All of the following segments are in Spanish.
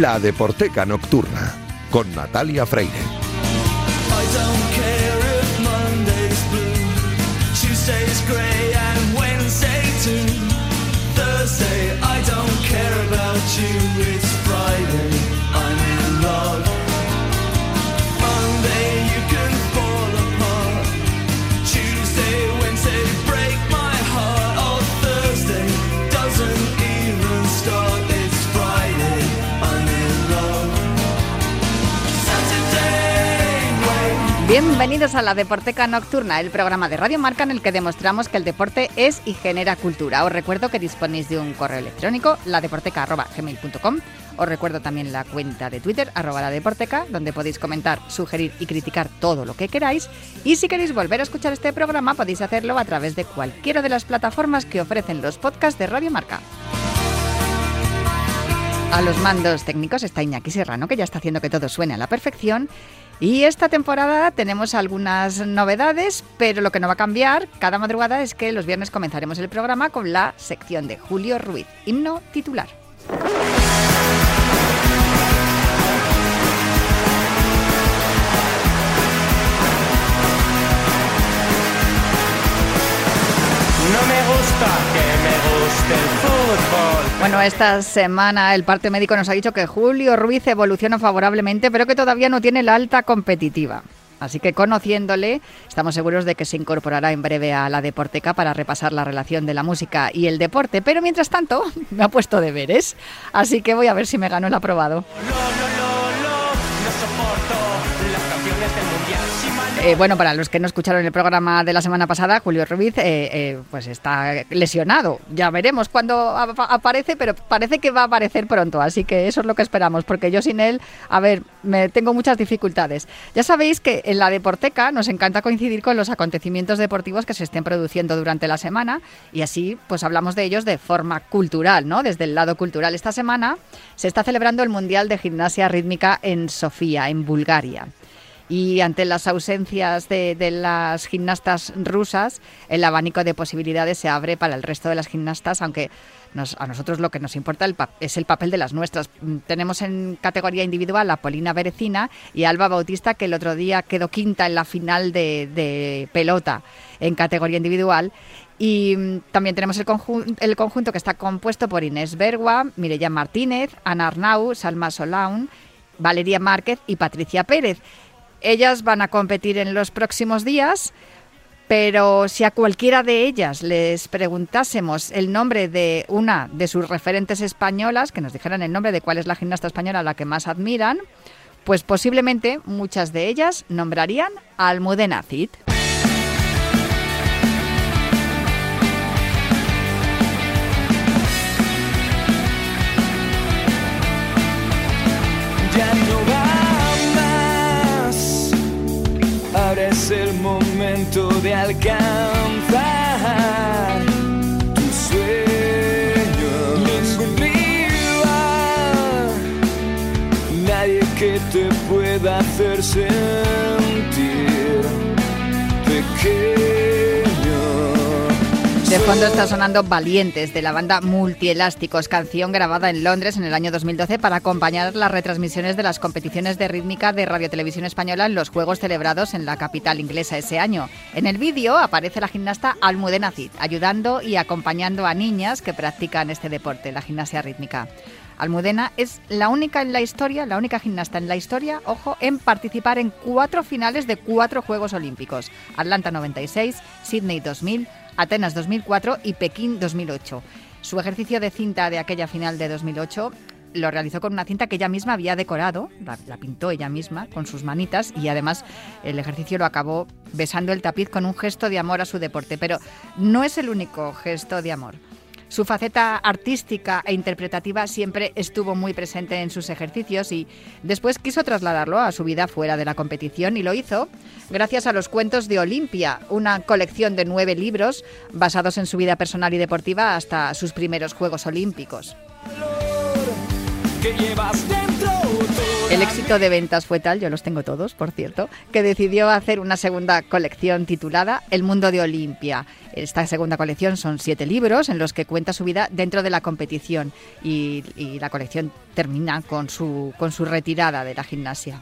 La Deporteca Nocturna, con Natalia Freire. Bienvenidos a la Deporteca Nocturna, el programa de Radio Marca en el que demostramos que el deporte es y genera cultura. Os recuerdo que disponéis de un correo electrónico, ladeporteca.gmail.com. Os recuerdo también la cuenta de Twitter, arroba la Deporteca, donde podéis comentar, sugerir y criticar todo lo que queráis. Y si queréis volver a escuchar este programa, podéis hacerlo a través de cualquiera de las plataformas que ofrecen los podcasts de Radio Marca. A los mandos técnicos está Iñaki Serrano, que ya está haciendo que todo suene a la perfección. Y esta temporada tenemos algunas novedades, pero lo que no va a cambiar cada madrugada es que los viernes comenzaremos el programa con la sección de Julio Ruiz, himno titular. No me gusta que me guste el fútbol. Bueno, esta semana el parte médico nos ha dicho que Julio Ruiz evoluciona favorablemente, pero que todavía no tiene la alta competitiva. Así que conociéndole, estamos seguros de que se incorporará en breve a la Deporteca para repasar la relación de la música y el deporte. Pero mientras tanto, me ha puesto deberes. Así que voy a ver si me gano el aprobado. Lo, lo, lo, Eh, bueno, para los que no escucharon el programa de la semana pasada, Julio Ruiz eh, eh, pues está lesionado. Ya veremos cuándo ap- aparece, pero parece que va a aparecer pronto, así que eso es lo que esperamos, porque yo sin él, a ver, me tengo muchas dificultades. Ya sabéis que en la Deporteca nos encanta coincidir con los acontecimientos deportivos que se estén produciendo durante la semana y así pues hablamos de ellos de forma cultural, ¿no? Desde el lado cultural. Esta semana se está celebrando el Mundial de Gimnasia Rítmica en Sofía, en Bulgaria. Y ante las ausencias de, de las gimnastas rusas, el abanico de posibilidades se abre para el resto de las gimnastas, aunque nos- a nosotros lo que nos importa el es el papel de las nuestras. Mm, Tenemos en categoría individual a Polina Berecina y a Alba Bautista, que el otro día quedó quinta en la final de, de pelota en categoría individual. Y mm, también tenemos el, conjun- el conjunto que está compuesto por Inés Bergua, Mireya Martínez, Ana Arnau, Salma Solaun, Valeria Márquez y Patricia Pérez. Ellas van a competir en los próximos días, pero si a cualquiera de ellas les preguntásemos el nombre de una de sus referentes españolas, que nos dijeran el nombre de cuál es la gimnasta española a la que más admiran, pues posiblemente muchas de ellas nombrarían a Almudena Cid. Momento de alcanzar tus sueños. Ningún rival, nadie que te pueda hacer sentir fondo está sonando Valientes de la banda Multielásticos, canción grabada en Londres en el año 2012 para acompañar las retransmisiones de las competiciones de rítmica de Radio Televisión Española en los Juegos celebrados en la capital inglesa ese año. En el vídeo aparece la gimnasta Almudena Cid, ayudando y acompañando a niñas que practican este deporte, la gimnasia rítmica. Almudena es la única en la historia, la única gimnasta en la historia, ojo, en participar en cuatro finales de cuatro Juegos Olímpicos. Atlanta 96, Sydney 2000, Atenas 2004 y Pekín 2008. Su ejercicio de cinta de aquella final de 2008 lo realizó con una cinta que ella misma había decorado, la, la pintó ella misma con sus manitas y además el ejercicio lo acabó besando el tapiz con un gesto de amor a su deporte. Pero no es el único gesto de amor. Su faceta artística e interpretativa siempre estuvo muy presente en sus ejercicios y después quiso trasladarlo a su vida fuera de la competición y lo hizo gracias a los cuentos de Olimpia, una colección de nueve libros basados en su vida personal y deportiva hasta sus primeros Juegos Olímpicos. El éxito de ventas fue tal, yo los tengo todos, por cierto, que decidió hacer una segunda colección titulada El mundo de Olimpia. Esta segunda colección son siete libros en los que cuenta su vida dentro de la competición y, y la colección termina con su, con su retirada de la gimnasia.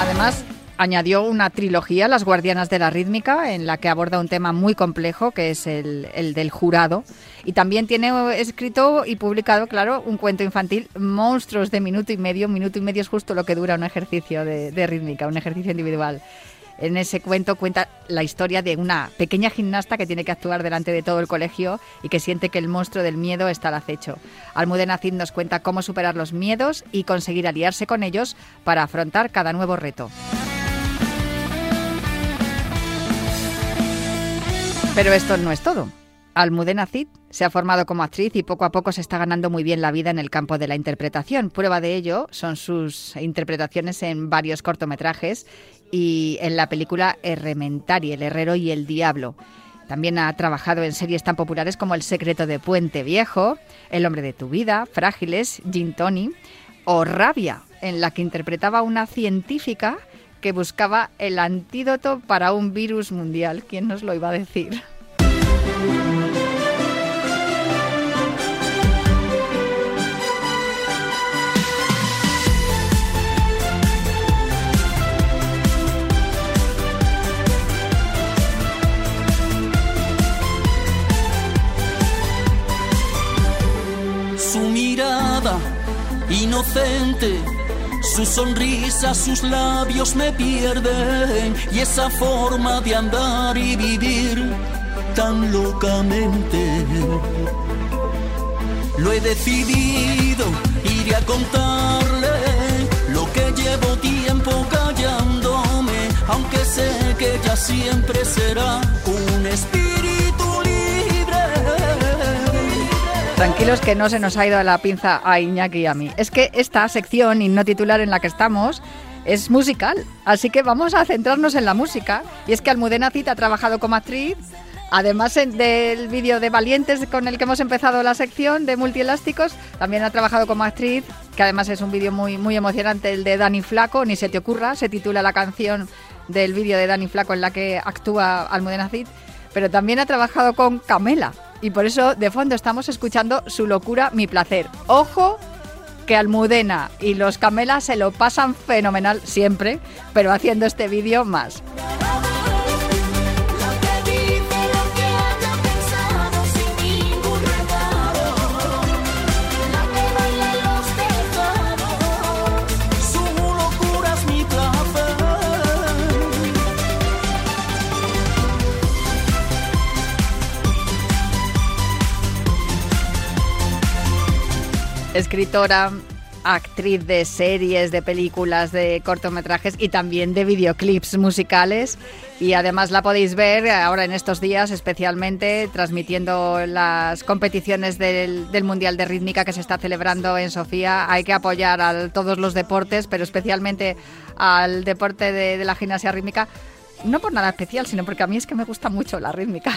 Además, añadió una trilogía, Las Guardianas de la Rítmica, en la que aborda un tema muy complejo, que es el, el del jurado. Y también tiene escrito y publicado, claro, un cuento infantil, Monstruos de minuto y medio. Minuto y medio es justo lo que dura un ejercicio de, de rítmica, un ejercicio individual. En ese cuento cuenta la historia de una pequeña gimnasta que tiene que actuar delante de todo el colegio y que siente que el monstruo del miedo está al acecho. Almudena Cid nos cuenta cómo superar los miedos y conseguir aliarse con ellos para afrontar cada nuevo reto. Pero esto no es todo. Almudena Cid se ha formado como actriz y poco a poco se está ganando muy bien la vida en el campo de la interpretación. Prueba de ello son sus interpretaciones en varios cortometrajes y en la película Errementari, El Herrero y el Diablo. También ha trabajado en series tan populares como El secreto de Puente Viejo, El hombre de tu vida, Frágiles, Gin Tony o Rabia, en la que interpretaba a una científica que buscaba el antídoto para un virus mundial. ¿Quién nos lo iba a decir? Su mirada inocente, su sonrisa, sus labios me pierden y esa forma de andar y vivir tan locamente. Lo he decidido, iré a contarle lo que llevo tiempo callándome, aunque sé que ella siempre será un espíritu Tranquilos que no se nos ha ido la pinza a Iñaki y a mí. Es que esta sección y no titular en la que estamos es musical, así que vamos a centrarnos en la música. Y es que Almudena Cid ha trabajado como actriz, además del vídeo de Valientes con el que hemos empezado la sección de multielásticos, también ha trabajado como actriz, que además es un vídeo muy, muy emocionante, el de Dani Flaco, ni se te ocurra, se titula la canción del vídeo de Dani Flaco en la que actúa Almudena Cid, pero también ha trabajado con Camela. Y por eso de fondo estamos escuchando su locura, mi placer. Ojo que Almudena y los Camela se lo pasan fenomenal siempre, pero haciendo este vídeo más. Escritora, actriz de series, de películas, de cortometrajes y también de videoclips musicales. Y además la podéis ver ahora en estos días, especialmente transmitiendo las competiciones del, del Mundial de Rítmica que se está celebrando en Sofía. Hay que apoyar a todos los deportes, pero especialmente al deporte de, de la gimnasia rítmica. No por nada especial, sino porque a mí es que me gusta mucho la rítmica.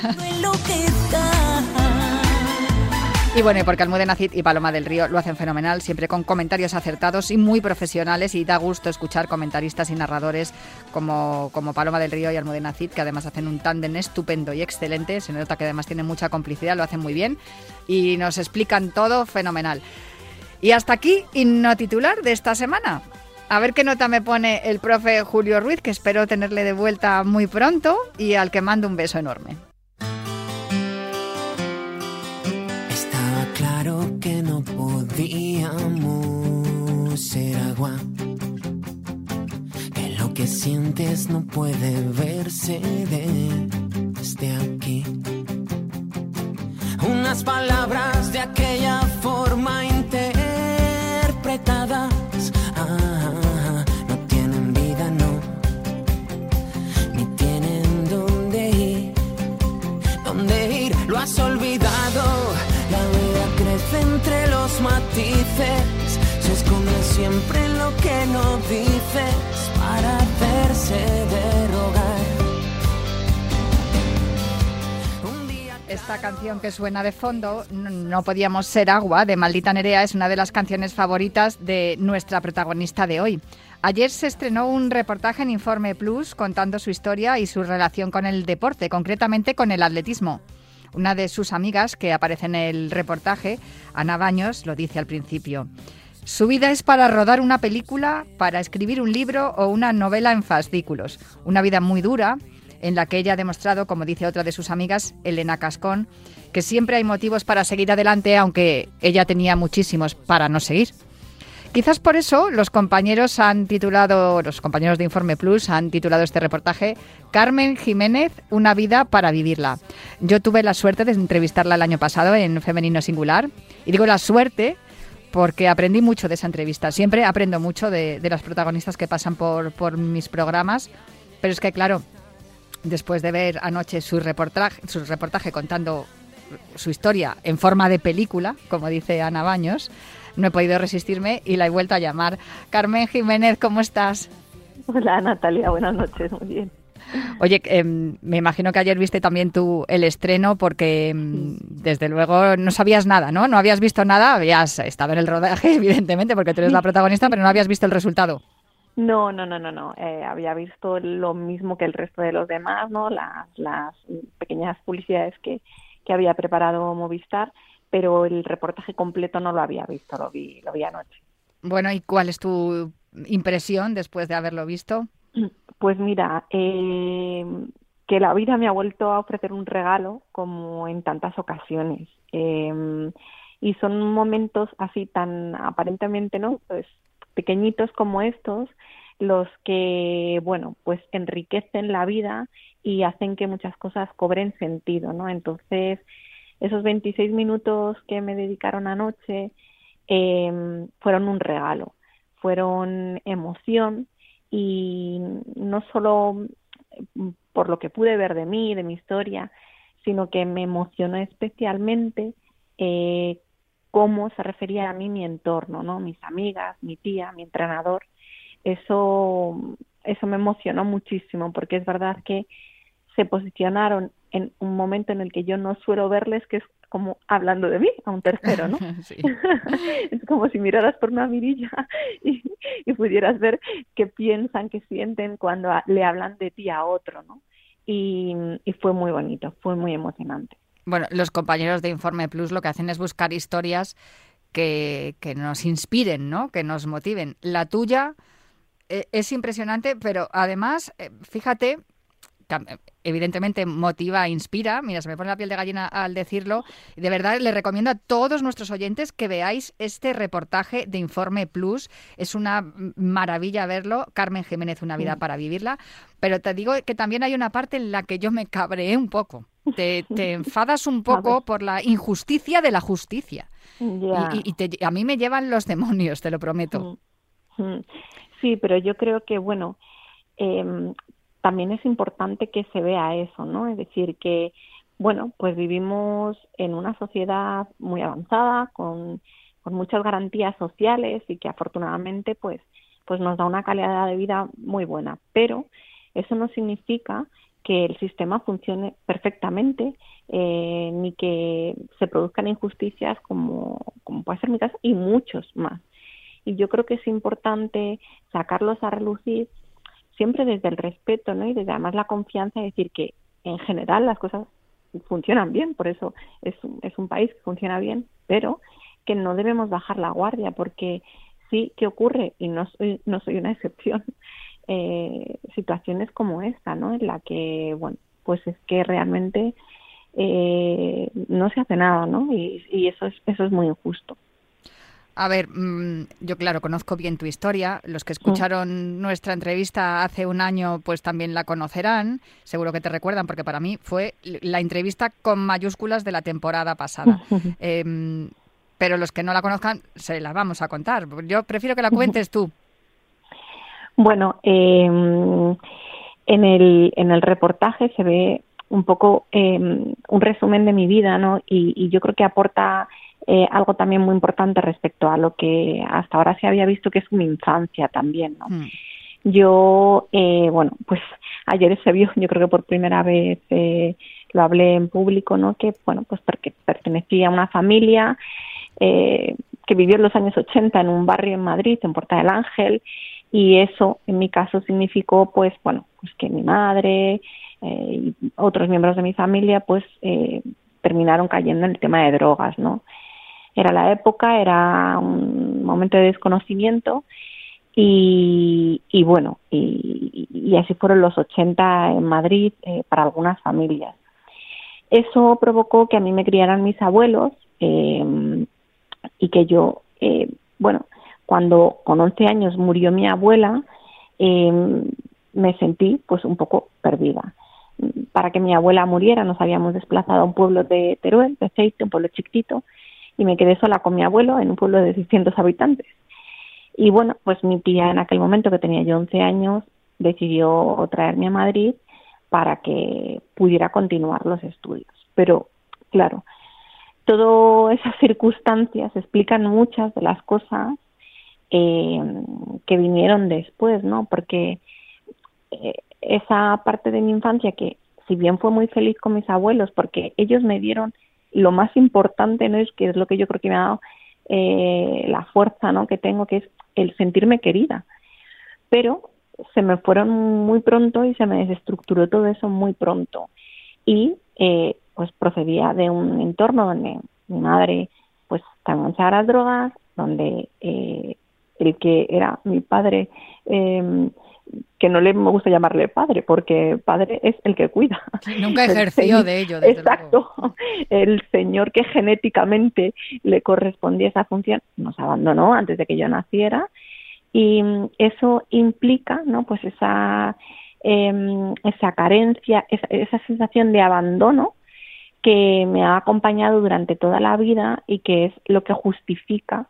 Y bueno, porque Almudena Cid y Paloma del Río lo hacen fenomenal, siempre con comentarios acertados y muy profesionales y da gusto escuchar comentaristas y narradores como, como Paloma del Río y Almudena Cid, que además hacen un tándem estupendo y excelente, se nota que además tienen mucha complicidad, lo hacen muy bien y nos explican todo fenomenal. Y hasta aquí, himno titular de esta semana. A ver qué nota me pone el profe Julio Ruiz, que espero tenerle de vuelta muy pronto y al que mando un beso enorme. Podíamos ser agua. Que lo que sientes no puede verse desde aquí. Unas palabras de aquella forma matices, se esconde siempre en lo que no dices para hacerse de rogar. Un día Es Esta canción que suena de fondo, No podíamos ser agua, de Maldita Nerea, es una de las canciones favoritas de nuestra protagonista de hoy. Ayer se estrenó un reportaje en Informe Plus contando su historia y su relación con el deporte, concretamente con el atletismo. Una de sus amigas que aparece en el reportaje, Ana Baños, lo dice al principio. Su vida es para rodar una película, para escribir un libro o una novela en fascículos. Una vida muy dura en la que ella ha demostrado, como dice otra de sus amigas, Elena Cascón, que siempre hay motivos para seguir adelante, aunque ella tenía muchísimos para no seguir. Quizás por eso los compañeros han titulado, los compañeros de Informe Plus han titulado este reportaje Carmen Jiménez, una vida para vivirla. Yo tuve la suerte de entrevistarla el año pasado en Femenino Singular y digo la suerte porque aprendí mucho de esa entrevista. Siempre aprendo mucho de, las protagonistas que pasan por, por mis programas, pero es que claro, después de ver anoche su reportaje, su reportaje contando su historia en forma de película, como dice Ana Baños, no he podido resistirme y la he vuelto a llamar. Carmen Jiménez, ¿cómo estás? Hola Natalia, buenas noches, muy bien. Oye, em, me imagino que ayer viste también tú el estreno porque em, desde luego no sabías nada, ¿no? No habías visto nada, habías estado en el rodaje, evidentemente, porque tú eres la protagonista, pero no habías visto el resultado. No, no, no, no, no. Eh, había visto lo mismo que el resto de los demás, ¿no? Las, las pequeñas publicidades que, que había preparado Movistar, pero el reportaje completo no lo había visto, lo vi, lo vi anoche. Bueno, ¿y cuál es tu impresión después de haberlo visto? Pues mira, eh, que la vida me ha vuelto a ofrecer un regalo como en tantas ocasiones. Eh, y son momentos así tan aparentemente, ¿no? Pues pequeñitos como estos los que, bueno, pues enriquecen la vida y hacen que muchas cosas cobren sentido, ¿no? Entonces, esos 26 minutos que me dedicaron anoche eh, fueron un regalo, fueron emoción y no solo por lo que pude ver de mí, de mi historia, sino que me emocionó especialmente eh, cómo se refería a mí mi entorno, ¿no? Mis amigas, mi tía, mi entrenador. Eso, eso me emocionó muchísimo porque es verdad que se posicionaron en un momento en el que yo no suelo verles, que es como hablando de mí a un tercero, ¿no? Sí. es como si miraras por una mirilla y, y pudieras ver qué piensan, qué sienten cuando a- le hablan de ti a otro, ¿no? Y, y fue muy bonito, fue muy emocionante. Bueno, los compañeros de Informe Plus lo que hacen es buscar historias que, que nos inspiren, ¿no? Que nos motiven. La tuya eh, es impresionante, pero además, eh, fíjate, evidentemente motiva, inspira. Mira, se me pone la piel de gallina al decirlo. De verdad, le recomiendo a todos nuestros oyentes que veáis este reportaje de Informe Plus. Es una mm, maravilla verlo. Carmen Jiménez, una vida para vivirla. Pero te digo que también hay una parte en la que yo me cabreé un poco. Te, te enfadas un poco por la injusticia de la justicia. Y, y- y te- a mí me llevan los demonios, te lo prometo. Mm, mm. Sí, pero yo creo que, bueno, em, también es importante que se vea eso, ¿no? Es decir, que, bueno, pues vivimos en una sociedad muy avanzada, con, con muchas garantías sociales y que afortunadamente, pues, pues nos da una calidad de vida muy buena. Pero eso no significa que el sistema funcione perfectamente eh, ni que se produzcan injusticias como, como puede ser mi caso y muchos más y yo creo que es importante sacarlos a relucir siempre desde el respeto, ¿no? Y desde además la confianza de decir que en general las cosas funcionan bien, por eso es un, es un país que funciona bien, pero que no debemos bajar la guardia porque sí que ocurre y no soy no soy una excepción eh, situaciones como esta, ¿no? En la que bueno pues es que realmente eh, no se hace nada, ¿no? Y, y eso es eso es muy injusto. A ver, mm, yo claro, conozco bien tu historia. Los que escucharon nuestra entrevista hace un año, pues también la conocerán. Seguro que te recuerdan, porque para mí fue la entrevista con mayúsculas de la temporada pasada. Em, pero los que no la conozcan, se la vamos a contar. Yo prefiero que la cuentes tú. Bueno, eh, en, el, en el reportaje se ve un poco eh, un resumen de mi vida, ¿no? Y, y yo creo que aporta eh, algo también muy importante respecto a lo que hasta ahora se había visto que es mi infancia también, ¿no? Mm. Yo, eh, bueno, pues ayer se vio, yo creo que por primera vez, eh, lo hablé en público, ¿no? Que, bueno, pues porque pertenecía a una familia eh, que vivió en los años 80 en un barrio en Madrid, en Puerta del Ángel, y eso, en mi caso, significó, pues, bueno, pues que mi madre eh, y otros miembros de mi familia, pues, eh, terminaron cayendo en el tema de drogas, ¿no? Era la época, era un momento de desconocimiento y, y bueno, y, así fueron los 80 en Madrid eh, para algunas familias. Eso provocó que a mí me criaran mis abuelos eh, y que yo, eh, bueno, cuando con 11 años murió mi abuela, eh, me sentí pues un poco perdida. Para que mi abuela muriera nos habíamos desplazado a un pueblo de Teruel, de Ceite, un pueblo chiquitito, y me quedé sola con mi abuelo en un pueblo de 600 habitantes. Y bueno, pues mi tía en aquel momento, que tenía yo 11 años, decidió traerme a Madrid para que pudiera continuar los estudios. Pero, claro, todas esas circunstancias explican muchas de las cosas eh, que vinieron después, ¿no? Porque eh, esa parte de mi infancia que, si bien fue muy feliz con mis abuelos, porque ellos me dieron lo más importante, ¿no? Es que es lo que yo creo que me ha dado eh, la fuerza, ¿no? Que tengo, que es el sentirme querida. Pero se me fueron muy pronto y se me desestructuró todo eso muy pronto. Y eh, pues procedía de un entorno donde mi madre pues enganchada a las drogas, donde eh, el que era mi padre, eh, que no le me gusta llamarle padre, porque padre es el que cuida. Nunca ejerció de ello, desde Exacto. El señor que genéticamente le correspondía esa función nos abandonó antes de que yo naciera y eso implica, ¿no? Pues esa em, esa carencia, esa, esa sensación de abandono que me ha acompañado durante toda la vida y que es lo que justifica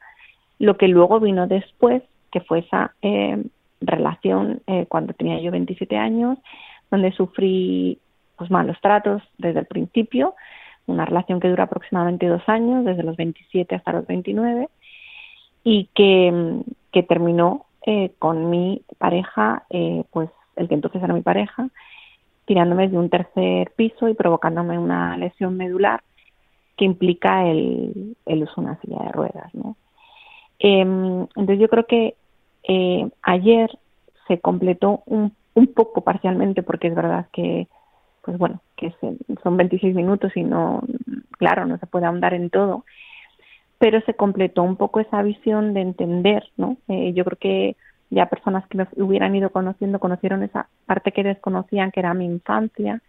lo que luego vino después, que fue esa eh, relación eh, cuando tenía yo 27 años, donde sufrí pues malos tratos desde el principio, una relación que dura aproximadamente dos años, desde los 27 hasta los 29, y que, que terminó eh, con mi pareja, eh, pues el que entonces era mi pareja, tirándome de un tercer piso y provocándome una lesión medular que implica el, el uso de una silla de ruedas, ¿no? Em, entonces yo creo que eh, ayer se completó un, un poco parcialmente porque es verdad que pues bueno que se- son 26 minutos y no claro no se puede ahondar en todo pero se completó un poco esa visión de entender no Eh, yo creo que ya personas que me hubieran ido conociendo conocieron esa parte que desconocían que era mi infancia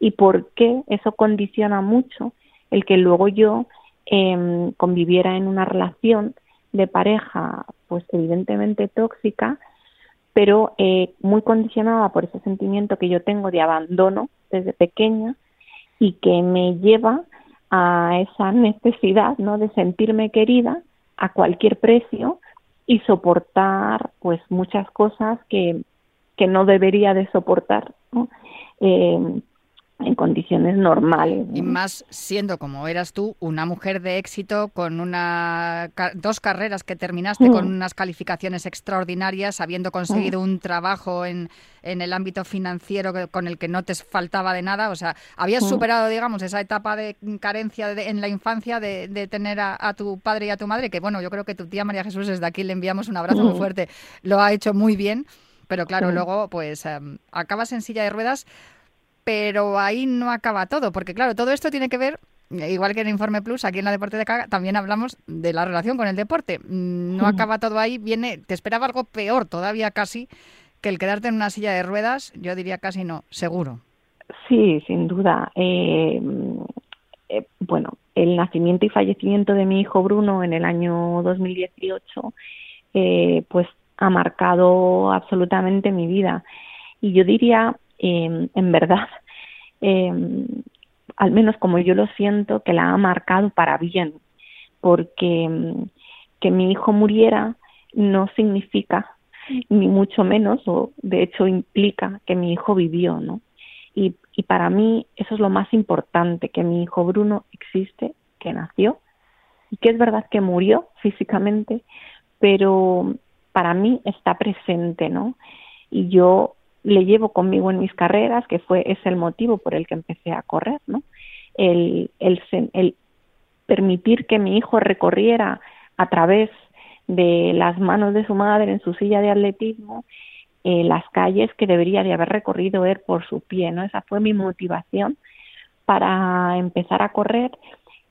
y por qué eso condiciona mucho el que luego yo em, conviviera en una relación de pareja, pues evidentemente tóxica, pero eh, muy condicionada por ese sentimiento que yo tengo de abandono desde pequeña y que me lleva a esa necesidad, ¿no? De sentirme querida a cualquier precio y soportar, pues, muchas cosas que, que no debería de soportar. Eh, en condiciones normales. Y más siendo como eras tú, una mujer de éxito con una dos carreras que terminaste con unas calificaciones extraordinarias, habiendo conseguido un trabajo en, en el ámbito financiero con el que no te faltaba de nada. O sea, habías Mm. superado, digamos, esa etapa de carencia de- en la infancia de, de tener a, a tu padre y a tu madre, que bueno, yo creo que tu tía María Jesús, desde aquí le enviamos un abrazo muy fuerte, lo ha hecho muy bien. Pero claro, luego pues em, acabas en silla de ruedas pero ahí no acaba todo, porque claro, todo esto tiene que ver, igual que en Informe Plus, aquí en la Deporte de Caga, también hablamos de la relación con el deporte. Mm, No acaba todo ahí, viene, te esperaba algo peor todavía casi que el quedarte en una silla de ruedas, yo diría casi no, seguro. Sí, sin duda. Eh, eh, bueno, el nacimiento y fallecimiento de mi hijo Bruno en el año 2018, eh, pues ha marcado absolutamente mi vida. Y yo diría, eh, en verdad, eh, al menos como yo lo siento, que la ha marcado para bien, porque mm, que mi hijo muriera no significa ni mucho menos, o de hecho implica que mi hijo vivió, ¿no? Y, y para mí eso es lo más importante, que mi hijo Bruno existe, que nació, y que es verdad que murió físicamente, pero para mí está presente, ¿no? Y yo le llevo conmigo en mis carreras, que fue es el motivo por el que empecé a correr, ¿no? El, el, permitir que mi hijo recorriera a través de las manos de su madre en su silla de atletismo eh, las calles que debería de haber recorrido él por su pie, ¿no? Esa fue mi motivación para empezar a correr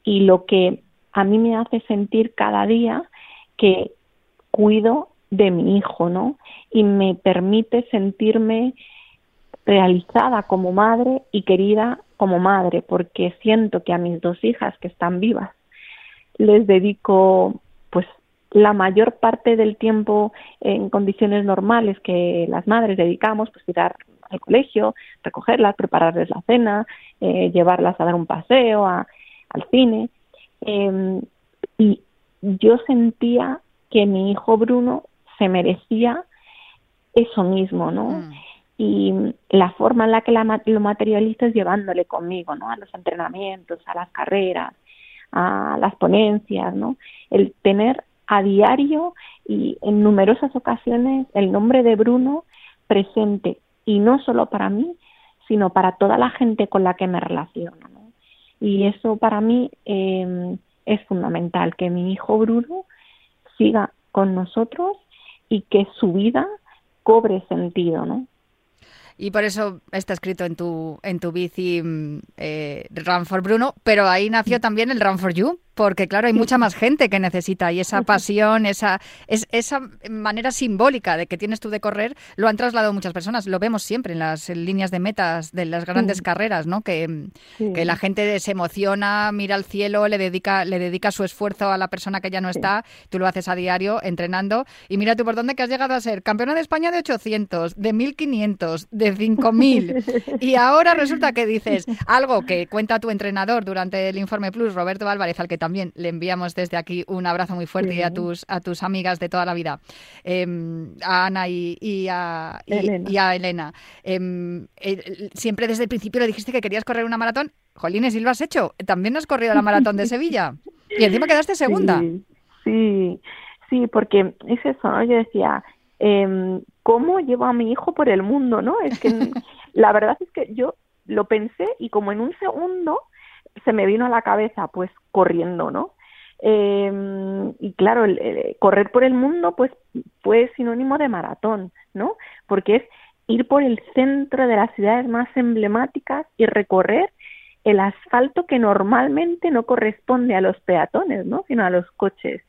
y lo que a mí me hace sentir cada día que cuido de mi hijo, ¿no? Y me permite sentirme realizada como madre y querida como madre, porque siento que a mis dos hijas que están vivas les dedico pues la mayor parte del tiempo en condiciones normales que las madres dedicamos, pues tirar al colegio, recogerlas, prepararles la cena, eh, llevarlas a dar un paseo, a- al cine. Eh, y yo sentía que mi hijo Bruno se merecía eso mismo, ¿no? Mm. y la forma en la que la lo materializo es llevándole conmigo, ¿no? A los entrenamientos, a las carreras, a las ponencias, ¿no? El tener a diario y en numerosas ocasiones el nombre de Bruno presente y no solo para mí, sino para toda la gente con la que me relaciono, ¿no? Y eso para mí eh, es fundamental, que mi hijo Bruno siga con nosotros y que su vida cobre sentido, ¿no? Y por eso está escrito en tu, en tu bici mm, eh, Run for Bruno, pero ahí nació también el Run for You, porque claro, hay mucha más gente que necesita y esa pasión, esa, es, esa manera simbólica de que tienes tú de correr, lo han trasladado muchas personas. Lo vemos siempre en las líneas de metas de las grandes carreras, ¿no? Que, Sí. que la gente se emociona, mira al cielo, le dedica, le dedica su esfuerzo a la persona que ya no está, tú lo haces a diario entrenando. Y mira tú por dónde que has llegado a ser campeona de España de 800, de 1500, de 5000 y ahora resulta que dices algo que cuenta tu entrenador durante el Informe Plus, Roberto Álvarez, al que también le enviamos desde aquí un abrazo muy fuerte a tus, a tus amigas de toda la vida, em, a Ana y, y a, y- Elena. y a Elena. Em, eh, siempre desde el principio le dijiste que querías correr una maratón. Jolines, y lo has hecho. También has corrido la maratón de Sevilla. Y encima quedaste segunda. Sí, sí, sí, porque es eso, ¿no? Yo decía, em, ¿cómo llevo a mi hijo por el mundo, no? Es que la verdad es que yo lo pensé y como en un segundo se me vino a la cabeza, pues corriendo, ¿no? Em, y claro, el- correr por el mundo, pues fue sinónimo de maratón, ¿no? Porque es ir por el centro de las ciudades más emblemáticas y recorrer el asfalto que normalmente no corresponde a los peatones, ¿no? sino a los coches.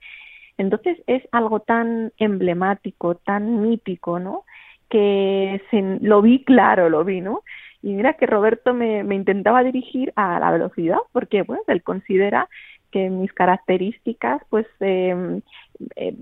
Entonces es algo tan emblemático, tan mítico, ¿no? Que se- lo vi claro, lo vi, ¿no? Y mira que Roberto me, me intentaba dirigir a la velocidad, porque bueno, él considera que mis características, pues, eh, eh,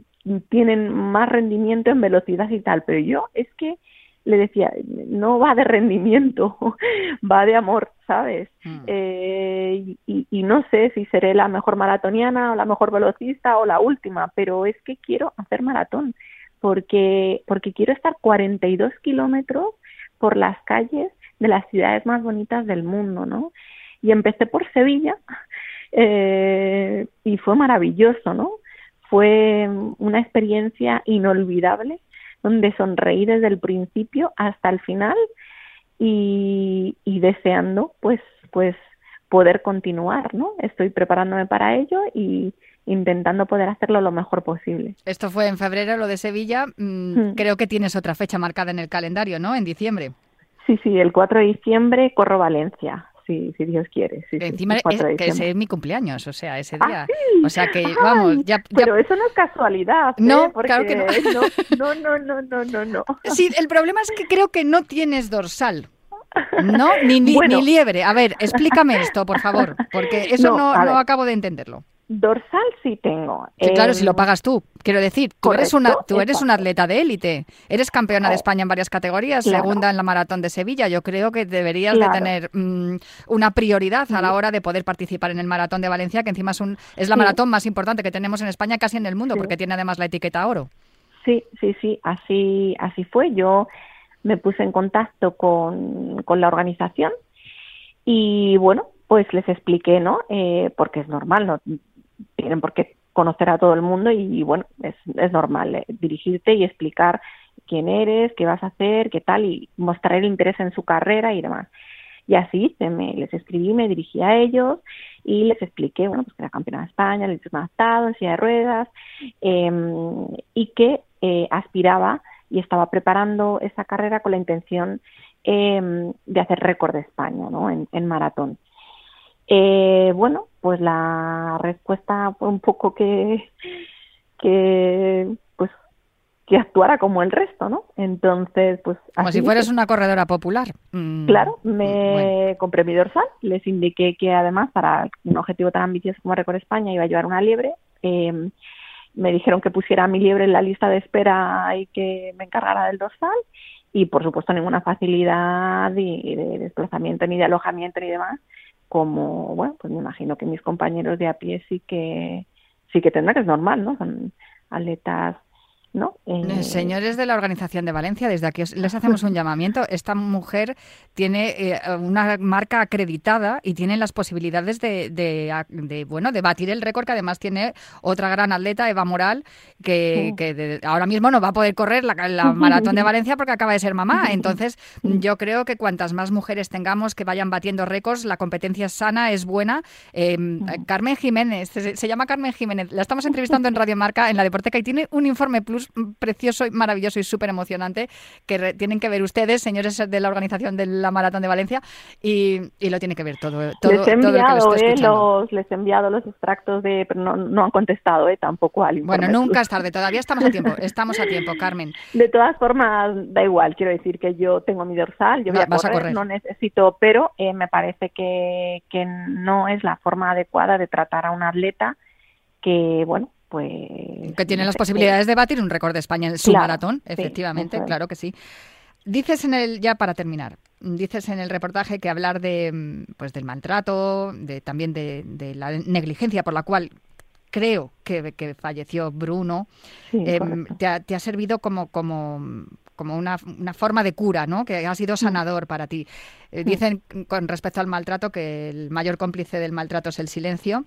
tienen más rendimiento en velocidad y tal, pero yo es que le decía, no va de rendimiento, va de amor, ¿sabes? Mm. Eh, y, y- y no sé si seré la mejor maratoniana o la mejor velocista o la última, pero es que quiero hacer maratón porque, porque quiero estar 42 kilómetros por las calles de las ciudades más bonitas del mundo, ¿no? Y empecé por Sevilla eh, y fue maravilloso, ¿no? Fue una experiencia inolvidable donde sonreí desde el principio hasta el final y, y deseando pues pues poder continuar, ¿no? Estoy preparándome para ello y intentando poder hacerlo lo mejor posible. Esto fue en febrero, lo de Sevilla. Mm, Mm. Creo que tienes otra fecha marcada en el calendario, ¿no? En diciembre. Sí, sí, el 4 de diciembre corro Valencia, sí, si Dios quiere. Sí, Encima es, 4 de que ese es mi cumpleaños, o sea, ese Ah, día. sí. O sea que, Ay, vamos, ya... ya- Pero eso no es casualidad. ¿eh? No, Porque claro que no. no. No, no, no, no, no. Sí, el problema es que creo que no tienes dorsal. No, ni, ni, Bueno. ni liebre. A ver, explícame esto, por favor, porque eso No, no, acabo de entenderlo. Dorsal sí tengo. Sí, claro, Em, si lo pagas tú. Quiero decir, tú eres una, correcto, tú eres exacto. una atleta de élite. Eres campeona de Oh. España en varias categorías, Claro. segunda en la maratón de Sevilla. Yo creo que deberías Claro. de tener mm, una prioridad a la hora de poder participar en el maratón de Valencia, que encima es, un, es la Sí. maratón más importante que tenemos en España, casi en el mundo, porque tiene además la etiqueta oro. Sí, sí, sí, así, así fue. Yo me puse en contacto con, con la organización y bueno, pues les expliqué, ¿no? Eh, porque es normal, no tienen por qué conocer a todo el mundo y, bueno, es, es normal eh, dirigirte y explicar quién eres, qué vas a hacer, qué tal, y mostrar el interés en su carrera y demás. Y así me, les escribí, me dirigí a ellos y les expliqué, bueno, pues que era campeona de España, hice un adaptado en silla de ruedas, em, y que eh, aspiraba y estaba preparando esa carrera con la intención em, de hacer récord de España, ¿no? En, en maratón. Eh, bueno, pues la respuesta fue un poco que, que, pues, que actuara como el resto, ¿no? Entonces, pues. Como así si fueras una corredora popular. Mm, Claro, me bueno. compré mi dorsal, les indiqué que además para un objetivo tan ambicioso como Récord España iba a llevar una liebre. eh, me dijeron que pusiera mi liebre en la lista de espera y que me encargara del dorsal. Y por supuesto ninguna facilidad ni de desplazamiento, ni de alojamiento, ni demás. Como, bueno, pues me imagino que mis compañeros de a pie sí que sí que tendrán, que es normal, ¿no? Son atletas, ¿no? Eh, Eh, Señores de la Organización de Valencia, desde aquí os- les hacemos un llamamiento. Esta mujer tiene eh, una marca acreditada y tiene las posibilidades de, de, de, bueno, de batir el récord, que además tiene otra gran atleta, Eva Moral, que, Sí. que de- ahora mismo no va a poder correr la, la maratón de Valencia porque acaba de ser mamá. Entonces, yo creo que cuantas más mujeres tengamos que vayan batiendo récords, la competencia es sana, es buena. Eh, Carmen Jiménez, se, se llama Carmen Jiménez, la estamos entrevistando en Radio Marca, en la Deporteca, y tiene un informe plus precioso y maravilloso y súper emocionante que re- tienen que ver ustedes, señores de la organización de la Maratón de Valencia, y, y lo tiene que ver todo. todo les he todo que enviado, eh, los, les he enviado los extractos de, pero no, no han contestado, eh, tampoco al Bueno, informe nunca Plus. es tarde, todavía estamos a tiempo, estamos a tiempo, Carmen. De todas formas, da igual, quiero decir que yo tengo mi dorsal, yo voy a correr. no necesito, pero eh, me parece que, que no es la forma adecuada de tratar a un atleta que, bueno, pues... Que tiene no las sé, posibilidades de batir un récord de España en su Claro, maratón, efectivamente, claro que sí. Dices en el, ya para terminar, dices en el reportaje que hablar de pues del maltrato, de también de, de la negligencia por la cual creo que, que falleció Bruno, sí, em, te, ha, te ha servido como, como, como una, una forma de cura, ¿no? Que ha sido sanador para ti. Eh, dicen con respecto al maltrato que el mayor cómplice del maltrato es el silencio.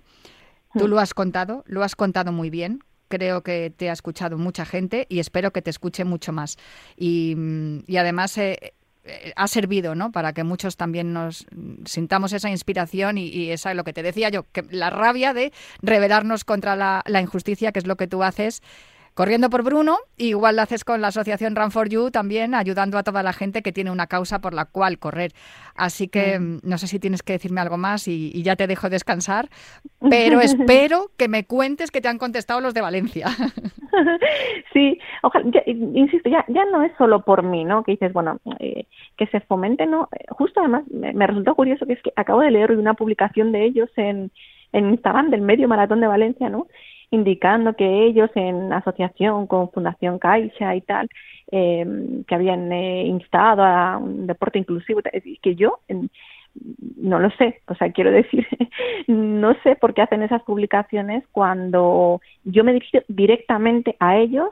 Tú lo has contado, lo has contado muy bien. Creo que te ha escuchado mucha gente y espero que te escuche mucho más. Y, mm, además eh, eh, ha servido, ¿no? Para que muchos también nos mm, sintamos esa inspiración y, y esa lo que te decía yo, que la rabia de rebelarnos contra la, la injusticia, que es lo que tú haces corriendo por Bruno, y igual lo haces con la asociación Run for You también, ayudando a toda la gente que tiene una causa por la cual correr. Así que mm, no sé si tienes que decirme algo más y, y ya te dejo descansar, pero espero que me cuentes que te han contestado los de Valencia. sí, ojalá, ya- insisto, ya, ya no es solo por mí, ¿no? Que dices, bueno, eh, que se fomente, ¿no? Eh, Justo además me, me resultó curioso que es que acabo de leer hoy una publicación de ellos en, en Instagram del Medio Maratón de Valencia, ¿no? Indicando que ellos en asociación con Fundación Caixa y tal, eh, que habían eh, instado a un deporte inclusivo, que yo no lo sé, o sea, quiero decir, no sé por qué hacen esas publicaciones cuando yo me dirijo directamente a ellos,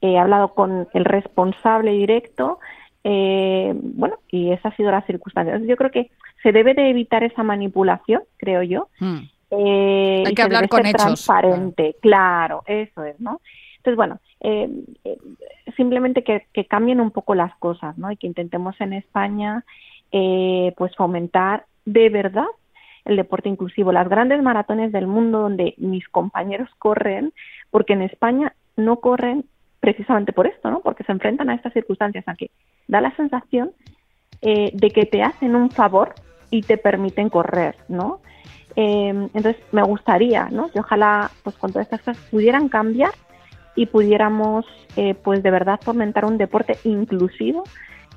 he hablado con el responsable directo, eh, bueno, y esa ha sido la circunstancia. Yo creo que se debe de evitar esa manipulación, creo yo. Mm. Eh, Hay que hablar con hechos, transparente, claro, eso es, ¿no? Entonces, bueno, eh, eh, simplemente que, que cambien un poco las cosas, ¿no? Y que intentemos en España, eh, pues fomentar de verdad el deporte inclusivo, las grandes maratones del mundo donde mis compañeros corren, porque en España no corren precisamente por esto, ¿no? Porque se enfrentan a estas circunstancias, a que da la sensación eh, de que te hacen un favor y te permiten correr, ¿no? Eh, entonces me gustaría, ¿no? Que ojalá, pues con todas estas cosas pudieran cambiar y pudiéramos, eh, pues de verdad fomentar un deporte inclusivo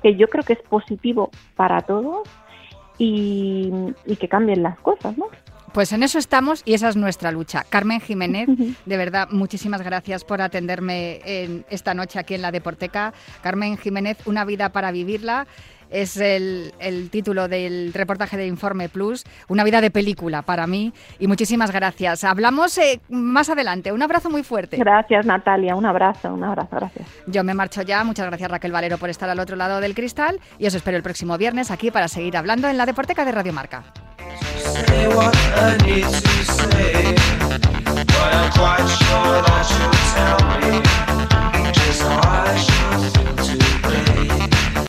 que yo creo que es positivo para todos y, y que cambien las cosas, ¿no? Pues en eso estamos y esa es nuestra lucha. Carmen Jiménez, de verdad, muchísimas gracias por atenderme en esta noche aquí en la Deporteca. Carmen Jiménez, Una vida para vivirla. Es el, el título del reportaje de Informe Plus, una vida de película para mí. Y muchísimas gracias. Hablamos eh, más adelante. Un abrazo muy fuerte. Gracias Natalia, un abrazo, un abrazo, gracias. Yo me marcho ya. Muchas gracias Raquel Valero por estar al otro lado del cristal. Y os espero el próximo viernes aquí para seguir hablando en la Deporteca de Radio Marca.